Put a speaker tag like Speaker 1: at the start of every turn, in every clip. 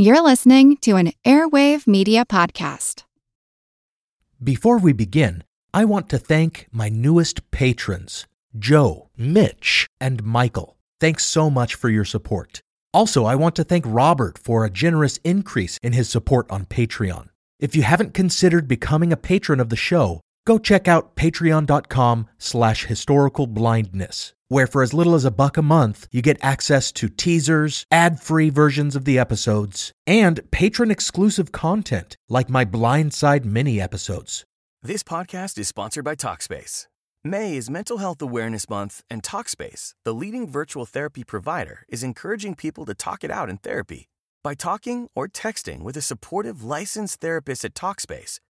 Speaker 1: You're listening to an Airwave Media Podcast.
Speaker 2: Before we begin, I want to thank my newest patrons, Joe, Mitch, and Michael. Thanks so much for your support. Also, I want to thank Robert for a generous increase in his support on Patreon. If you haven't considered becoming a patron of the show, go check out patreon.com slash historicalblindness where for as little as a buck a month, you get access to teasers, ad free versions of the episodes, and patron exclusive content like my Blindside mini episodes.
Speaker 3: This podcast is sponsored by Talkspace. May is Mental Health Awareness Month, and Talkspace, the leading virtual therapy provider, is encouraging people to talk it out in therapy. By talking or texting with a supportive licensed therapist at Talkspace,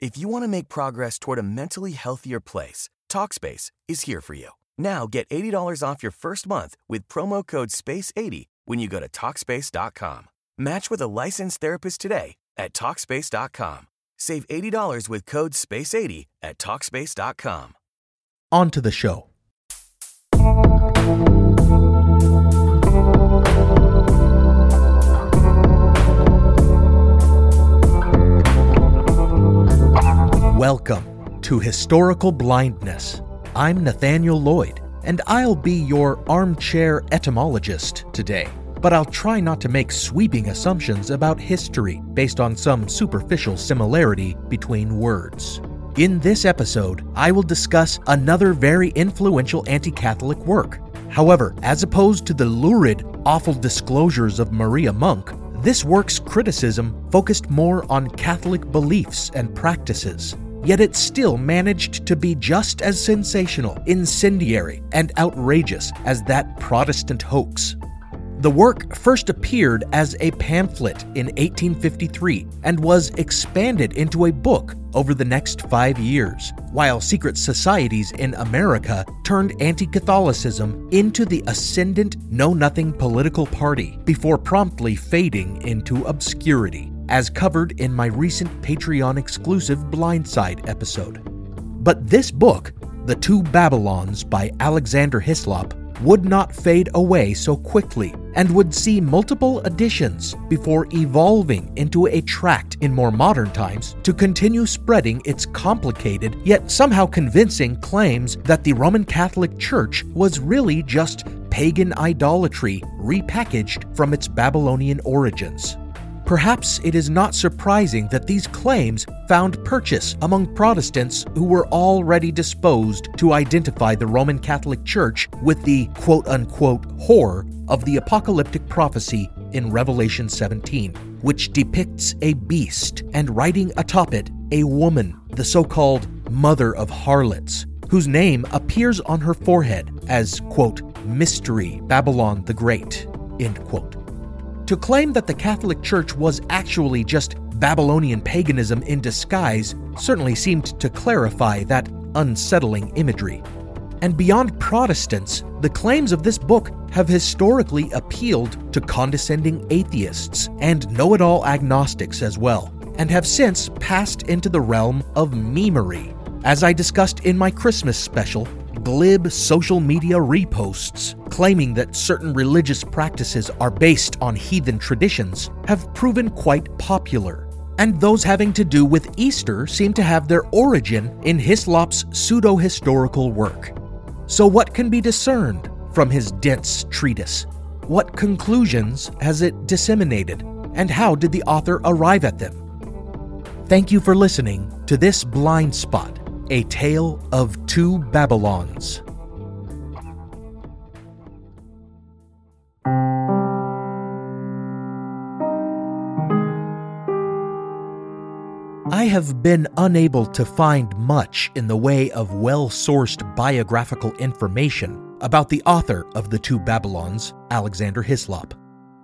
Speaker 3: If you want to make progress toward a mentally healthier place, Talkspace is here for you. Now get $80 off your first month with promo code SPACE80 when you go to Talkspace.com. Match with a licensed therapist today at Talkspace.com. Save $80 with code SPACE80 at Talkspace.com.
Speaker 2: On to the show. Welcome to Historical Blindness. I'm Nathaniel Lloyd, and I'll be your armchair etymologist today. But I'll try not to make sweeping assumptions about history based on some superficial similarity between words. In this episode, I will discuss another very influential anti Catholic work. However, as opposed to the lurid, awful disclosures of Maria Monk, this work's criticism focused more on Catholic beliefs and practices. Yet it still managed to be just as sensational, incendiary, and outrageous as that Protestant hoax. The work first appeared as a pamphlet in 1853 and was expanded into a book over the next five years, while secret societies in America turned anti Catholicism into the ascendant Know Nothing political party before promptly fading into obscurity, as covered in my recent Patreon exclusive Blindside episode. But this book, The Two Babylons by Alexander Hislop, would not fade away so quickly and would see multiple editions before evolving into a tract in more modern times to continue spreading its complicated yet somehow convincing claims that the Roman Catholic Church was really just pagan idolatry repackaged from its Babylonian origins. Perhaps it is not surprising that these claims found purchase among Protestants who were already disposed to identify the Roman Catholic Church with the quote unquote horror of the apocalyptic prophecy in Revelation 17, which depicts a beast and riding atop it a woman, the so called mother of harlots, whose name appears on her forehead as quote mystery Babylon the Great end quote. To claim that the Catholic Church was actually just Babylonian paganism in disguise certainly seemed to clarify that unsettling imagery. And beyond Protestants, the claims of this book have historically appealed to condescending atheists and know it all agnostics as well, and have since passed into the realm of memery. As I discussed in my Christmas special, glib social media reposts claiming that certain religious practices are based on heathen traditions have proven quite popular. And those having to do with Easter seem to have their origin in Hislop's pseudo historical work. So, what can be discerned from his dense treatise? What conclusions has it disseminated? And how did the author arrive at them? Thank you for listening to this blind spot a Tale of Two Babylons. I have been unable to find much in the way of well sourced biographical information about the author of The Two Babylons, Alexander Hislop.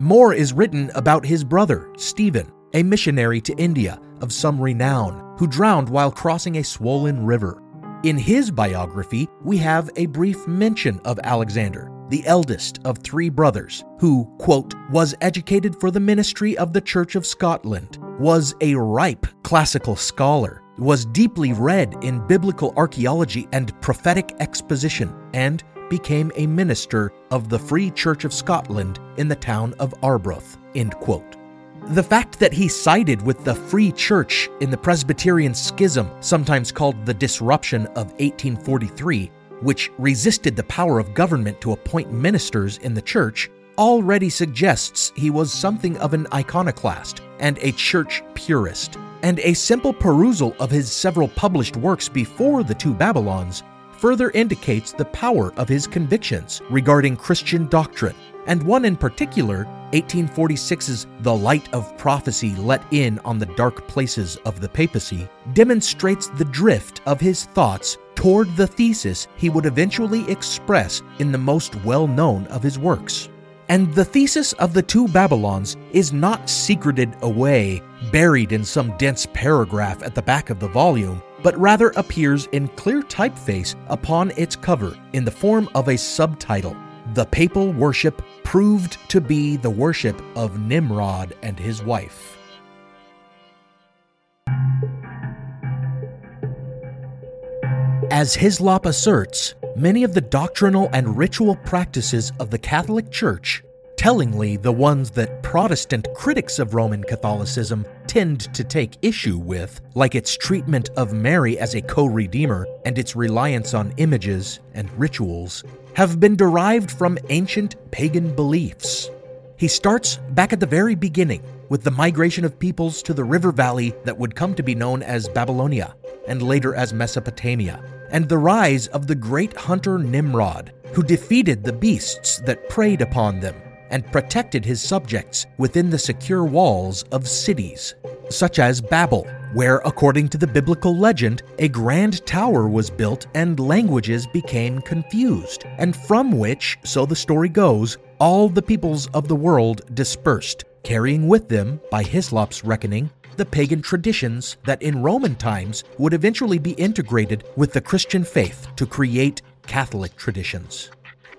Speaker 2: More is written about his brother, Stephen, a missionary to India of some renown who drowned while crossing a swollen river. In his biography, we have a brief mention of Alexander, the eldest of three brothers, who, quote, was educated for the ministry of the Church of Scotland, was a ripe classical scholar, was deeply read in biblical archaeology and prophetic exposition, and became a minister of the Free Church of Scotland in the town of Arbroath. End quote. The fact that he sided with the Free Church in the Presbyterian Schism, sometimes called the Disruption of 1843, which resisted the power of government to appoint ministers in the church, already suggests he was something of an iconoclast and a church purist. And a simple perusal of his several published works before the two Babylons further indicates the power of his convictions regarding Christian doctrine, and one in particular, 1846's The Light of Prophecy Let In on the Dark Places of the Papacy, demonstrates the drift of his thoughts toward the thesis he would eventually express in the most well known of his works. And the thesis of the two Babylons is not secreted away, buried in some dense paragraph at the back of the volume, but rather appears in clear typeface upon its cover in the form of a subtitle The Papal Worship Proved to be the Worship of Nimrod and His Wife. As Hislop asserts, many of the doctrinal and ritual practices of the Catholic Church, tellingly the ones that Protestant critics of Roman Catholicism tend to take issue with, like its treatment of Mary as a co redeemer and its reliance on images and rituals, have been derived from ancient pagan beliefs. He starts back at the very beginning with the migration of peoples to the river valley that would come to be known as Babylonia and later as Mesopotamia, and the rise of the great hunter Nimrod, who defeated the beasts that preyed upon them and protected his subjects within the secure walls of cities, such as Babel, where, according to the biblical legend, a grand tower was built and languages became confused, and from which, so the story goes, all the peoples of the world dispersed, carrying with them, by Hislop's reckoning, the pagan traditions that in Roman times would eventually be integrated with the Christian faith to create Catholic traditions.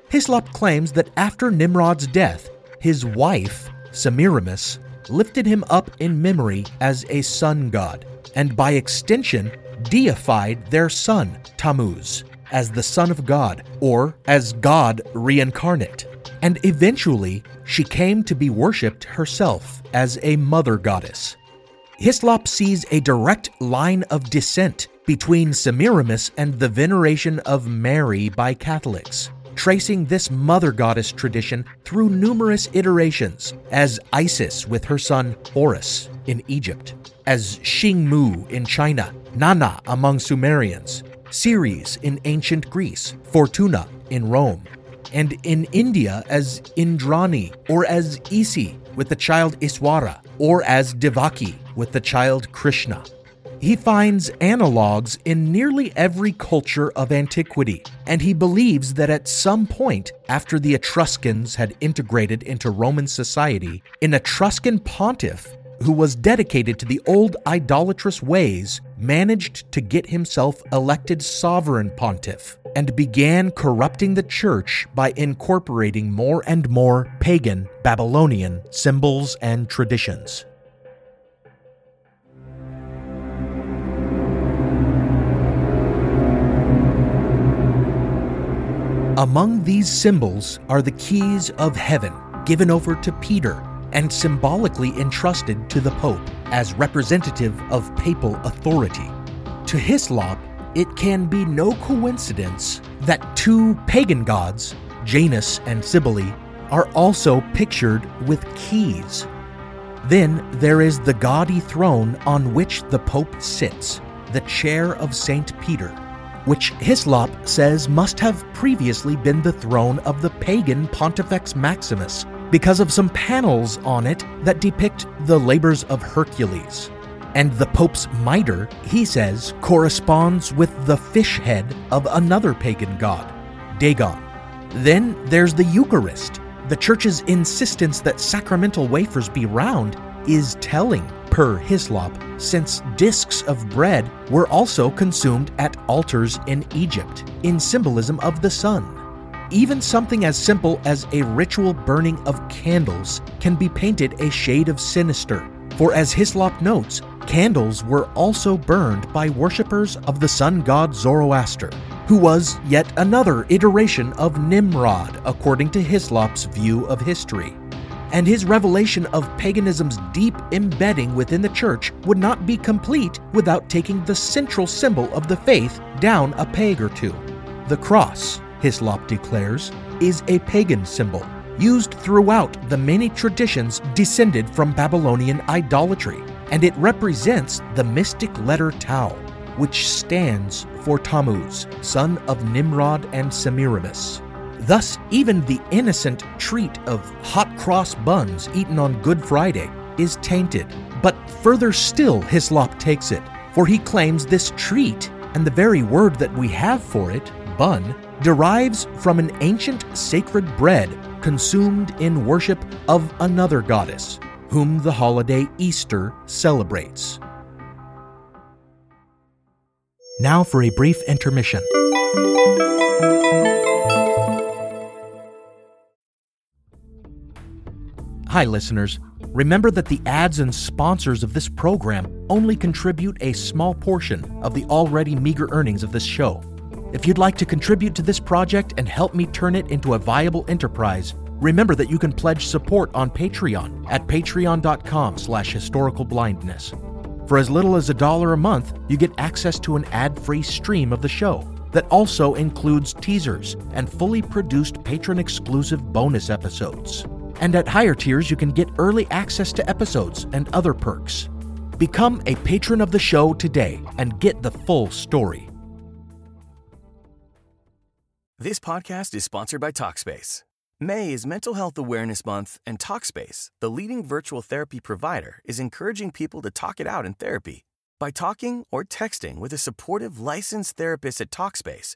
Speaker 2: Hislop claims that after Nimrod's death, his wife, Semiramis, lifted him up in memory as a sun god, and by extension, deified their son, Tammuz, as the Son of God, or as God reincarnate. And eventually, she came to be worshipped herself as a mother goddess. Hislop sees a direct line of descent between Semiramis and the veneration of Mary by Catholics, tracing this mother goddess tradition through numerous iterations, as Isis with her son Horus in Egypt, as Xingmu in China, Nana among Sumerians, Ceres in ancient Greece, Fortuna in Rome, and in India as Indrani or as Isi with the child Iswara, or as Devaki with the child Krishna. He finds analogues in nearly every culture of antiquity, and he believes that at some point after the Etruscans had integrated into Roman society, an Etruscan pontiff who was dedicated to the old idolatrous ways managed to get himself elected sovereign pontiff and began corrupting the church by incorporating more and more pagan Babylonian symbols and traditions. Among these symbols are the keys of heaven given over to Peter and symbolically entrusted to the Pope as representative of papal authority. To Hislop, it can be no coincidence that two pagan gods, Janus and Cybele, are also pictured with keys. Then there is the gaudy throne on which the Pope sits, the chair of St. Peter which Hislop says must have previously been the throne of the pagan Pontifex Maximus because of some panels on it that depict the labors of Hercules. And the Pope's mitre, he says, corresponds with the fish head of another pagan god, Dagon. Then there's the Eucharist. The Church's insistence that sacramental wafers be round is telling per Hislop, since discs of bread were also consumed at altars in Egypt in symbolism of the sun. Even something as simple as a ritual burning of candles can be painted a shade of sinister, for as Hislop notes, candles were also burned by worshippers of the sun god Zoroaster, who was yet another iteration of Nimrod according to Hislop's view of history. And his revelation of paganism's deep embedding within the church would not be complete without taking the central symbol of the faith down a peg or two. The cross, Hislop declares, is a pagan symbol used throughout the many traditions descended from Babylonian idolatry, and it represents the mystic letter Tau, which stands for Tammuz, son of Nimrod and Semiramis. Thus, even the innocent treat of hot cross buns eaten on Good Friday is tainted. But further still, Hislop takes it, for he claims this treat and the very word that we have for it, bun, derives from an ancient sacred bread consumed in worship of another goddess, whom the holiday Easter celebrates. Now for a brief intermission. Hi, listeners. Remember that the ads and sponsors of this program only contribute a small portion of the already meager earnings of this show. If you'd like to contribute to this project and help me turn it into a viable enterprise, remember that you can pledge support on Patreon at patreon.com slash historicalblindness. For as little as a dollar a month, you get access to an ad-free stream of the show that also includes teasers and fully produced patron-exclusive bonus episodes. And at higher tiers, you can get early access to episodes and other perks. Become a patron of the show today and get the full story.
Speaker 3: This podcast is sponsored by Talkspace. May is Mental Health Awareness Month, and Talkspace, the leading virtual therapy provider, is encouraging people to talk it out in therapy. By talking or texting with a supportive licensed therapist at Talkspace,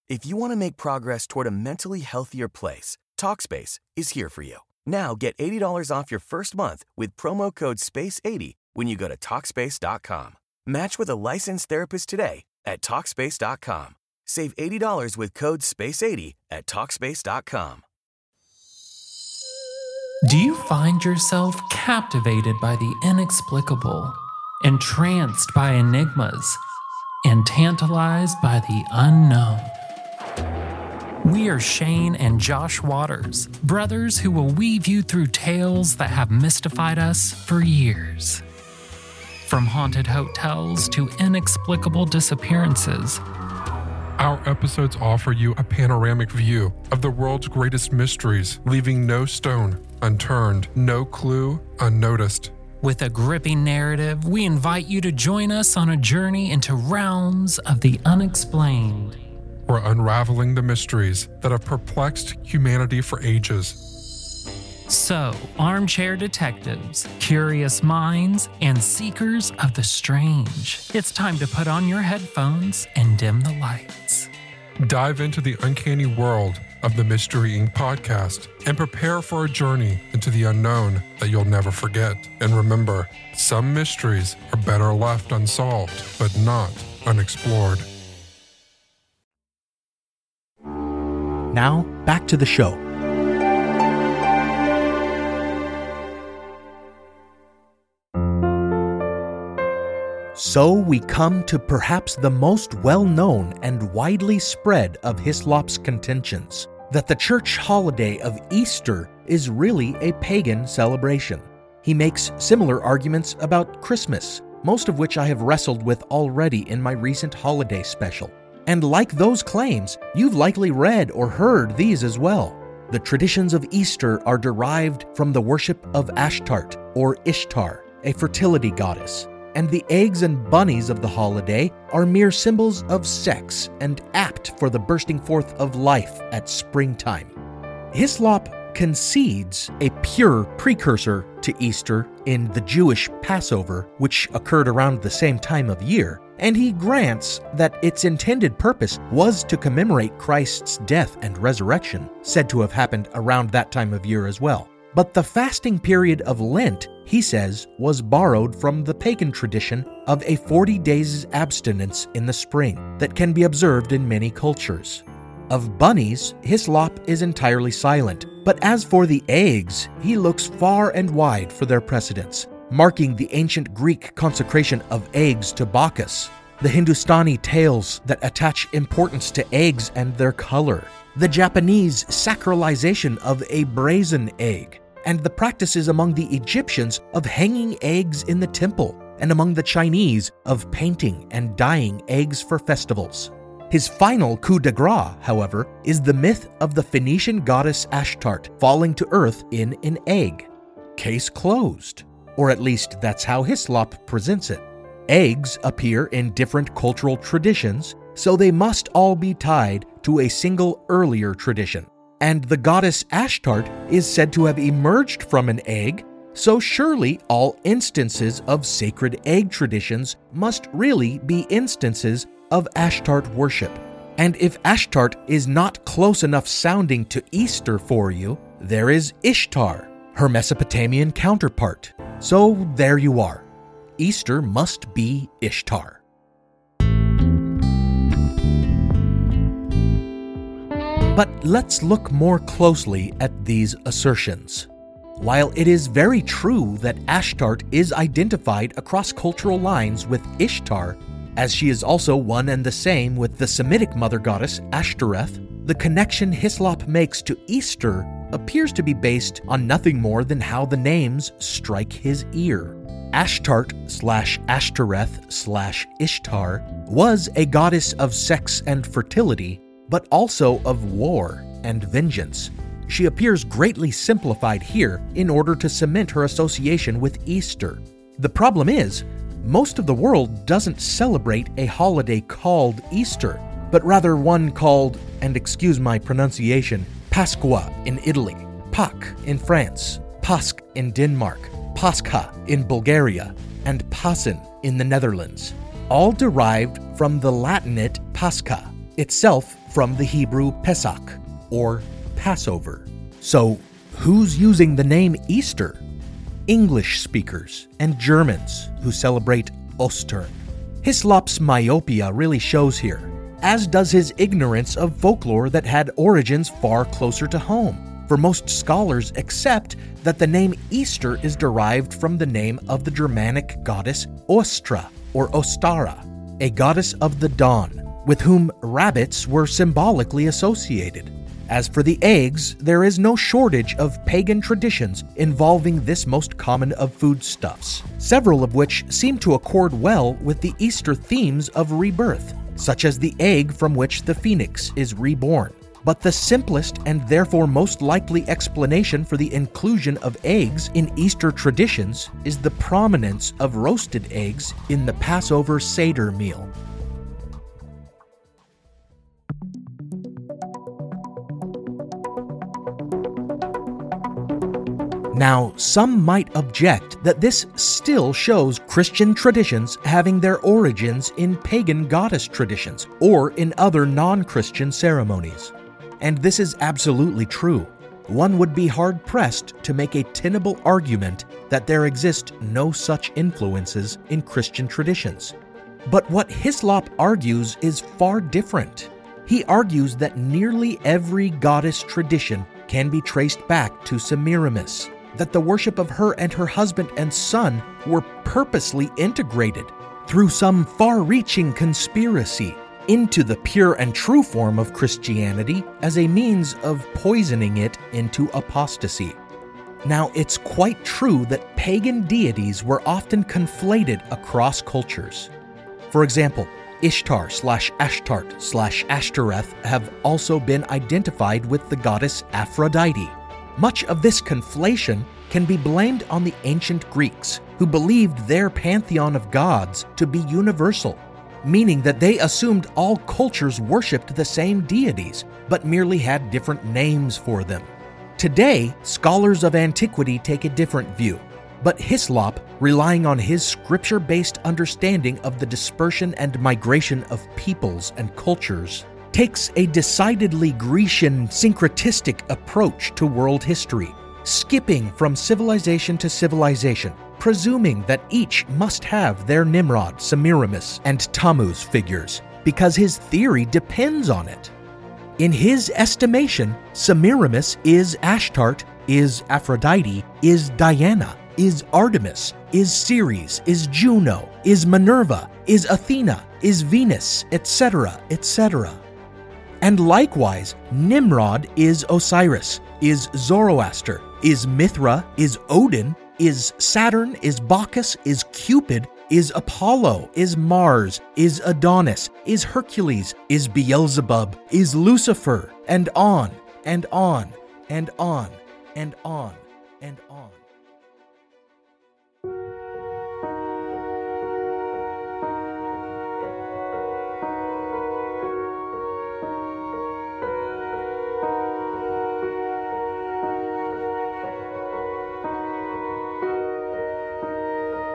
Speaker 3: If you want to make progress toward a mentally healthier place, Talkspace is here for you. Now get $80 off your first month with promo code SPACE80 when you go to Talkspace.com. Match with a licensed therapist today at Talkspace.com. Save $80 with code SPACE80 at Talkspace.com.
Speaker 4: Do you find yourself captivated by the inexplicable, entranced by enigmas, and tantalized by the unknown? We are Shane and Josh Waters, brothers who will weave you through tales that have mystified us for years. From haunted hotels to inexplicable disappearances,
Speaker 5: Our episodes offer you a panoramic view of the world's greatest mysteries, leaving no stone unturned, no clue unnoticed.
Speaker 4: With a gripping narrative, we invite you to join us on a journey into realms of the unexplained.
Speaker 5: We're unraveling the mysteries that have perplexed humanity for ages.
Speaker 4: So, armchair detectives, curious minds, and seekers of the strange, it's time to put on your headphones and dim the lights.
Speaker 5: Dive into the uncanny world of the Mystery Inc. podcast and prepare for a journey into the unknown that you'll never forget. And remember, some mysteries are better left unsolved, but not unexplored.
Speaker 2: Now, back to the show. So we come to perhaps the most well known and widely spread of Hislop's contentions that the church holiday of Easter is really a pagan celebration. He makes similar arguments about Christmas, most of which I have wrestled with already in my recent holiday special. And like those claims, you've likely read or heard these as well. The traditions of Easter are derived from the worship of Ashtart or Ishtar, a fertility goddess. and the eggs and bunnies of the holiday are mere symbols of sex and apt for the bursting forth of life at springtime. Hislop concedes a pure precursor to Easter in the Jewish Passover, which occurred around the same time of year, and he grants that its intended purpose was to commemorate Christ's death and resurrection, said to have happened around that time of year as well. But the fasting period of Lent, he says, was borrowed from the pagan tradition of a 40 days abstinence in the spring that can be observed in many cultures. Of bunnies, Hislop is entirely silent, but as for the eggs, he looks far and wide for their precedence, marking the ancient Greek consecration of eggs to Bacchus, the Hindustani tales that attach importance to eggs and their color, the Japanese sacralization of a brazen egg, and the practices among the Egyptians of hanging eggs in the temple, and among the Chinese of painting and dyeing eggs for festivals. His final coup de grace, however, is the myth of the Phoenician goddess Ashtart falling to earth in an egg. Case closed. Or at least that's how Hislop presents it. Eggs appear in different cultural traditions, so they must all be tied to a single earlier tradition. And the goddess Ashtart is said to have emerged from an egg, so surely all instances of sacred egg traditions must really be instances of Ashtart worship. And if Ashtart is not close enough sounding to Easter for you, there is Ishtar, her Mesopotamian counterpart. So there you are. Easter must be Ishtar. But let's look more closely at these assertions. While it is very true that Ashtart is identified across cultural lines with Ishtar, as she is also one and the same with the Semitic mother goddess Ashtoreth, the connection Hislop makes to Easter appears to be based on nothing more than how the names strike his ear. Ashtart slash Ashtoreth slash Ishtar was a goddess of sex and fertility, but also of war and vengeance. She appears greatly simplified here in order to cement her association with Easter. The problem is, most of the world doesn't celebrate a holiday called Easter, but rather one called, and excuse my pronunciation, Pasqua in Italy, Pâques in France, Pasch in Denmark, Pascha in Bulgaria, and Pasen in the Netherlands, all derived from the Latinate Pascha, itself from the Hebrew Pesach, or Passover. So, who's using the name Easter? English speakers and Germans who celebrate Ostern. Hislop's myopia really shows here, as does his ignorance of folklore that had origins far closer to home. For most scholars accept that the name Easter is derived from the name of the Germanic goddess Eostre or Ostara, a goddess of the dawn, with whom rabbits were symbolically associated. As for the eggs, there is no shortage of pagan traditions involving this most common of foodstuffs, several of which seem to accord well with the Easter themes of rebirth, such as the egg from which the phoenix is reborn. But the simplest and therefore most likely explanation for the inclusion of eggs in Easter traditions is the prominence of roasted eggs in the Passover Seder meal. Now, some might object that this still shows Christian traditions having their origins in pagan goddess traditions or in other non Christian ceremonies. And this is absolutely true. One would be hard pressed to make a tenable argument that there exist no such influences in Christian traditions. But what Hislop argues is far different. He argues that nearly every goddess tradition can be traced back to Semiramis, that the worship of her and her husband and son were purposely integrated through some far reaching conspiracy into the pure and true form of Christianity as a means of poisoning it into apostasy. Now, it's quite true that pagan deities were often conflated across cultures. For example, Ishtar slash Ashtart slash Ashtoreth have also been identified with the goddess Aphrodite. Much of this conflation can be blamed on the ancient Greeks, who believed their pantheon of gods to be universal, meaning that they assumed all cultures worshipped the same deities, but merely had different names for them. Today, scholars of antiquity take a different view, but Hislop, relying on his scripture based understanding of the dispersion and migration of peoples and cultures, takes a decidedly Grecian syncretistic approach to world history, skipping from civilization to civilization, presuming that each must have their Nimrod, Semiramis, and Tammuz figures, because his theory depends on it. In his estimation, Semiramis is Ashtart, is Aphrodite, is Diana, is Artemis, is Ceres, is Juno, is Minerva, is Athena, is Venus, etc., etc. And likewise, Nimrod is Osiris, is Zoroaster, is Mithra, is Odin, is Saturn, is Bacchus, is Cupid, is Apollo, is Mars, is Adonis, is Hercules, is Beelzebub, is Lucifer, and on, and on, and on, and on, and on.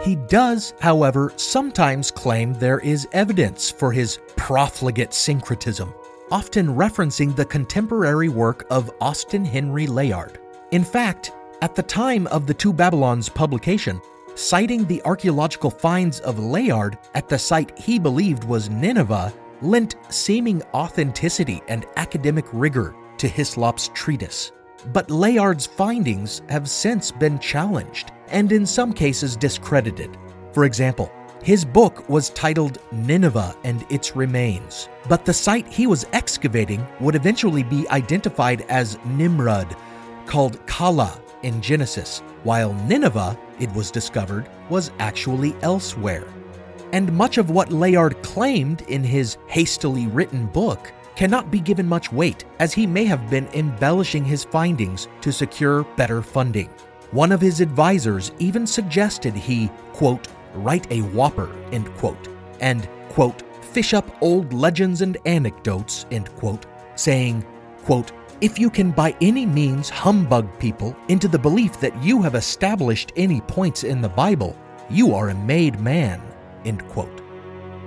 Speaker 2: He does, however, sometimes claim there is evidence for his profligate syncretism, often referencing the contemporary work of Austen Henry Layard. In fact, at the time of the Two Babylons publication, citing the archaeological finds of Layard at the site he believed was Nineveh lent seeming authenticity and academic rigor to Hislop's treatise. But Layard's findings have since been challenged and in some cases discredited. For example, his book was titled Nineveh and Its Remains, but the site he was excavating would eventually be identified as Nimrud, called Calah in Genesis, while Nineveh, it was discovered, was actually elsewhere. And much of what Layard claimed in his hastily written book cannot be given much weight, as he may have been embellishing his findings to secure better funding. One of his advisors even suggested he, quote, write a whopper, end quote, and, quote, fish up old legends and anecdotes, end quote, saying, quote, if you can by any means humbug people into the belief that you have established any points in the Bible, you are a made man, end quote.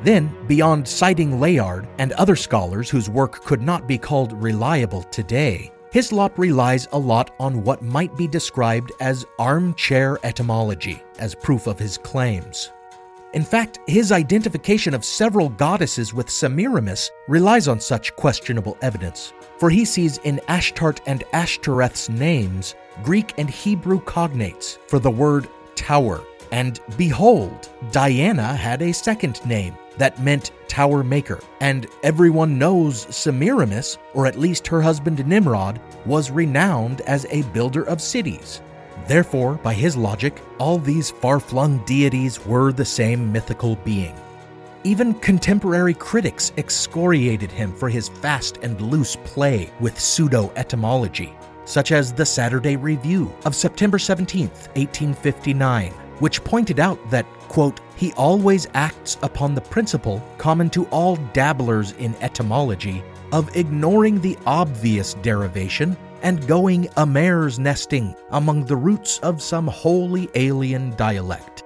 Speaker 2: Then, beyond citing Layard and other scholars whose work could not be called reliable today, Hislop relies a lot on what might be described as armchair etymology as proof of his claims. In fact, his identification of several goddesses with Semiramis relies on such questionable evidence, for he sees in Ashtart and Ashtoreth's names Greek and Hebrew cognates for the word tower. And behold, Diana had a second name, that meant tower maker, and everyone knows Semiramis, or at least her husband Nimrod, was renowned as a builder of cities. Therefore, by his logic, all these far flung deities were the same mythical being. Even contemporary critics excoriated him for his fast and loose play with pseudo etymology, such as the Saturday Review of September 17, 1859, which pointed out that, quote, he always acts upon the principle common to all dabblers in etymology of ignoring the obvious derivation and going a mare's nesting among the roots of some wholly alien dialect.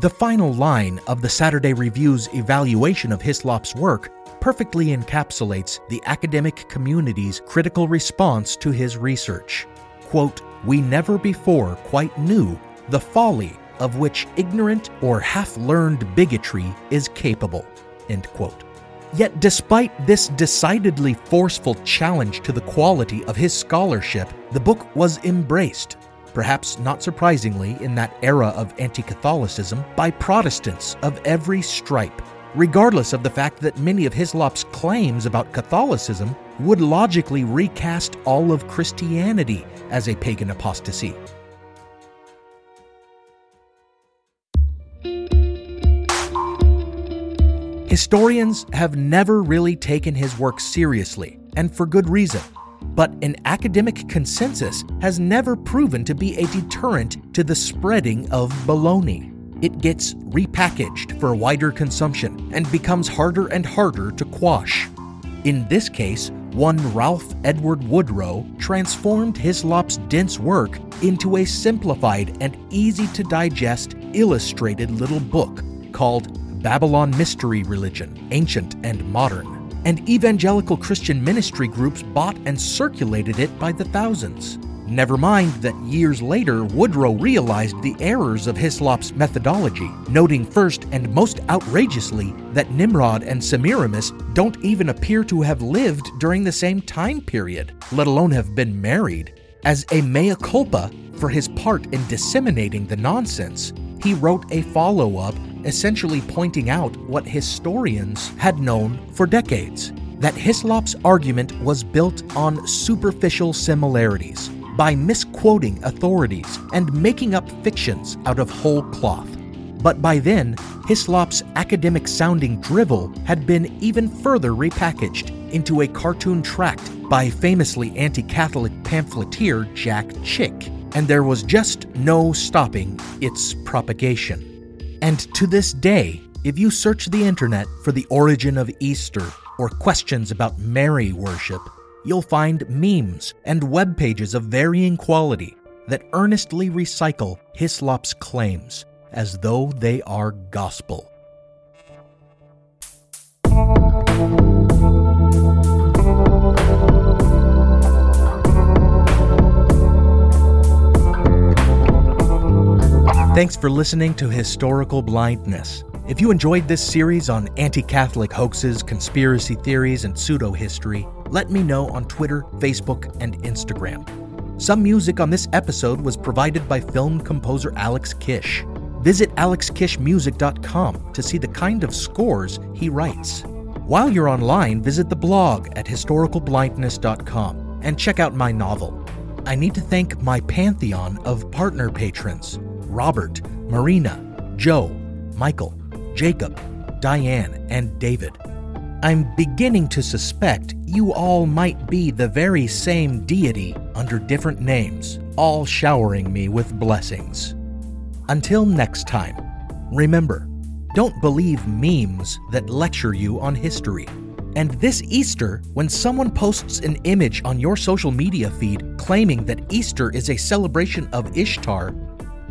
Speaker 2: The final line of the Saturday Review's evaluation of Hislop's work perfectly encapsulates the academic community's critical response to his research. Quote, We never before quite knew the folly of which ignorant or half learned bigotry is capable. Yet, despite this decidedly forceful challenge to the quality of his scholarship, the book was embraced, perhaps not surprisingly in that era of anti Catholicism, by Protestants of every stripe, regardless of the fact that many of Hislop's claims about Catholicism would logically recast all of Christianity as a pagan apostasy. Historians have never really taken his work seriously, and for good reason. but an academic consensus has never proven to be a deterrent to the spreading of baloney. It gets repackaged for wider consumption and becomes harder and harder to quash. In this case, one Ralph Edward Woodrow transformed Hislop's dense work into a simplified and easy to digest illustrated little book called Babylon Mystery Religion Ancient and Modern and evangelical Christian ministry groups bought and circulated it by the thousands. Never mind that years later, Woodrow realized the errors of Hislop's methodology, noting first and most outrageously that Nimrod and Semiramis don't even appear to have lived during the same time period, let alone have been married. As a mea culpa for his part in disseminating the nonsense, he wrote a follow up essentially pointing out what historians had known for decades that Hislop's argument was built on superficial similarities, by misquoting authorities and making up fictions out of whole cloth. But by then, Hislop's academic sounding drivel had been even further repackaged into a cartoon tract by famously anti Catholic pamphleteer Jack Chick, and there was just no stopping its propagation. And to this day, if you search the internet for the origin of Easter or questions about Mary worship, you'll find memes and web pages of varying quality that earnestly recycle Hislop's claims as though they are gospel. Thanks for listening to Historical Blindness. If you enjoyed this series on anti Catholic hoaxes, conspiracy theories, and pseudo history, let me know on Twitter, Facebook, and Instagram. Some music on this episode was provided by film composer Alex Kish. Visit alexkishmusic.com to see the kind of scores he writes. While you're online, visit the blog at historicalblindness.com and check out my novel. I need to thank my pantheon of partner patrons Robert, Marina, Joe, Michael, Jacob, Diane, and David. I'm beginning to suspect you all might be the very same deity under different names, all showering me with blessings. Until next time, remember, don't believe memes that lecture you on history. And this Easter, when someone posts an image on your social media feed claiming that Easter is a celebration of Ishtar,